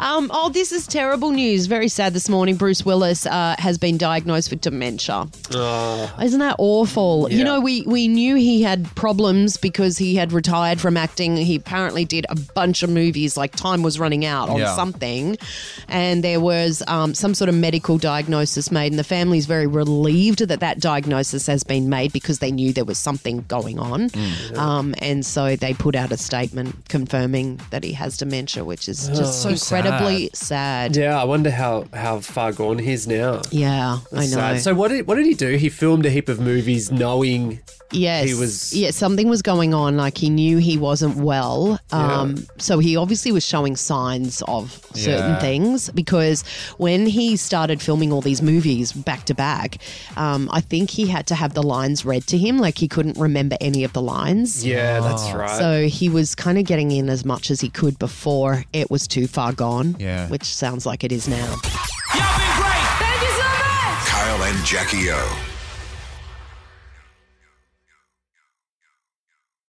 Um, oh, this is terrible news. Very sad this morning. Bruce Willis uh, has been diagnosed with dementia. Isn't that awful? You know, we, we knew he had problems because he had retired from acting. He apparently did a bunch of movies, like time was running out on Yeah. something. And there was um, some sort of medical diagnosis made, and the family's very relieved that that diagnosis has been made because they knew there was something going on. Um, and so they put out a statement confirming that he has dementia, which is just So incredibly sad. Yeah, I wonder how, how far gone he is now. Yeah, I know. Sad. So what did what did he do? He filmed a heap of movies knowing Yes, He was- Yeah, something was going on. Like he knew he wasn't well. Um, Yeah. So he obviously was showing signs of certain Yeah. things because when he started filming all these movies back to back, um, I think he had to have the lines read to him. Like he couldn't remember any of the lines. Yeah, that's right. So he was kind of getting in as much as he could before it was too far gone. Yeah. Which sounds like it is now. Kyle and Jackie O.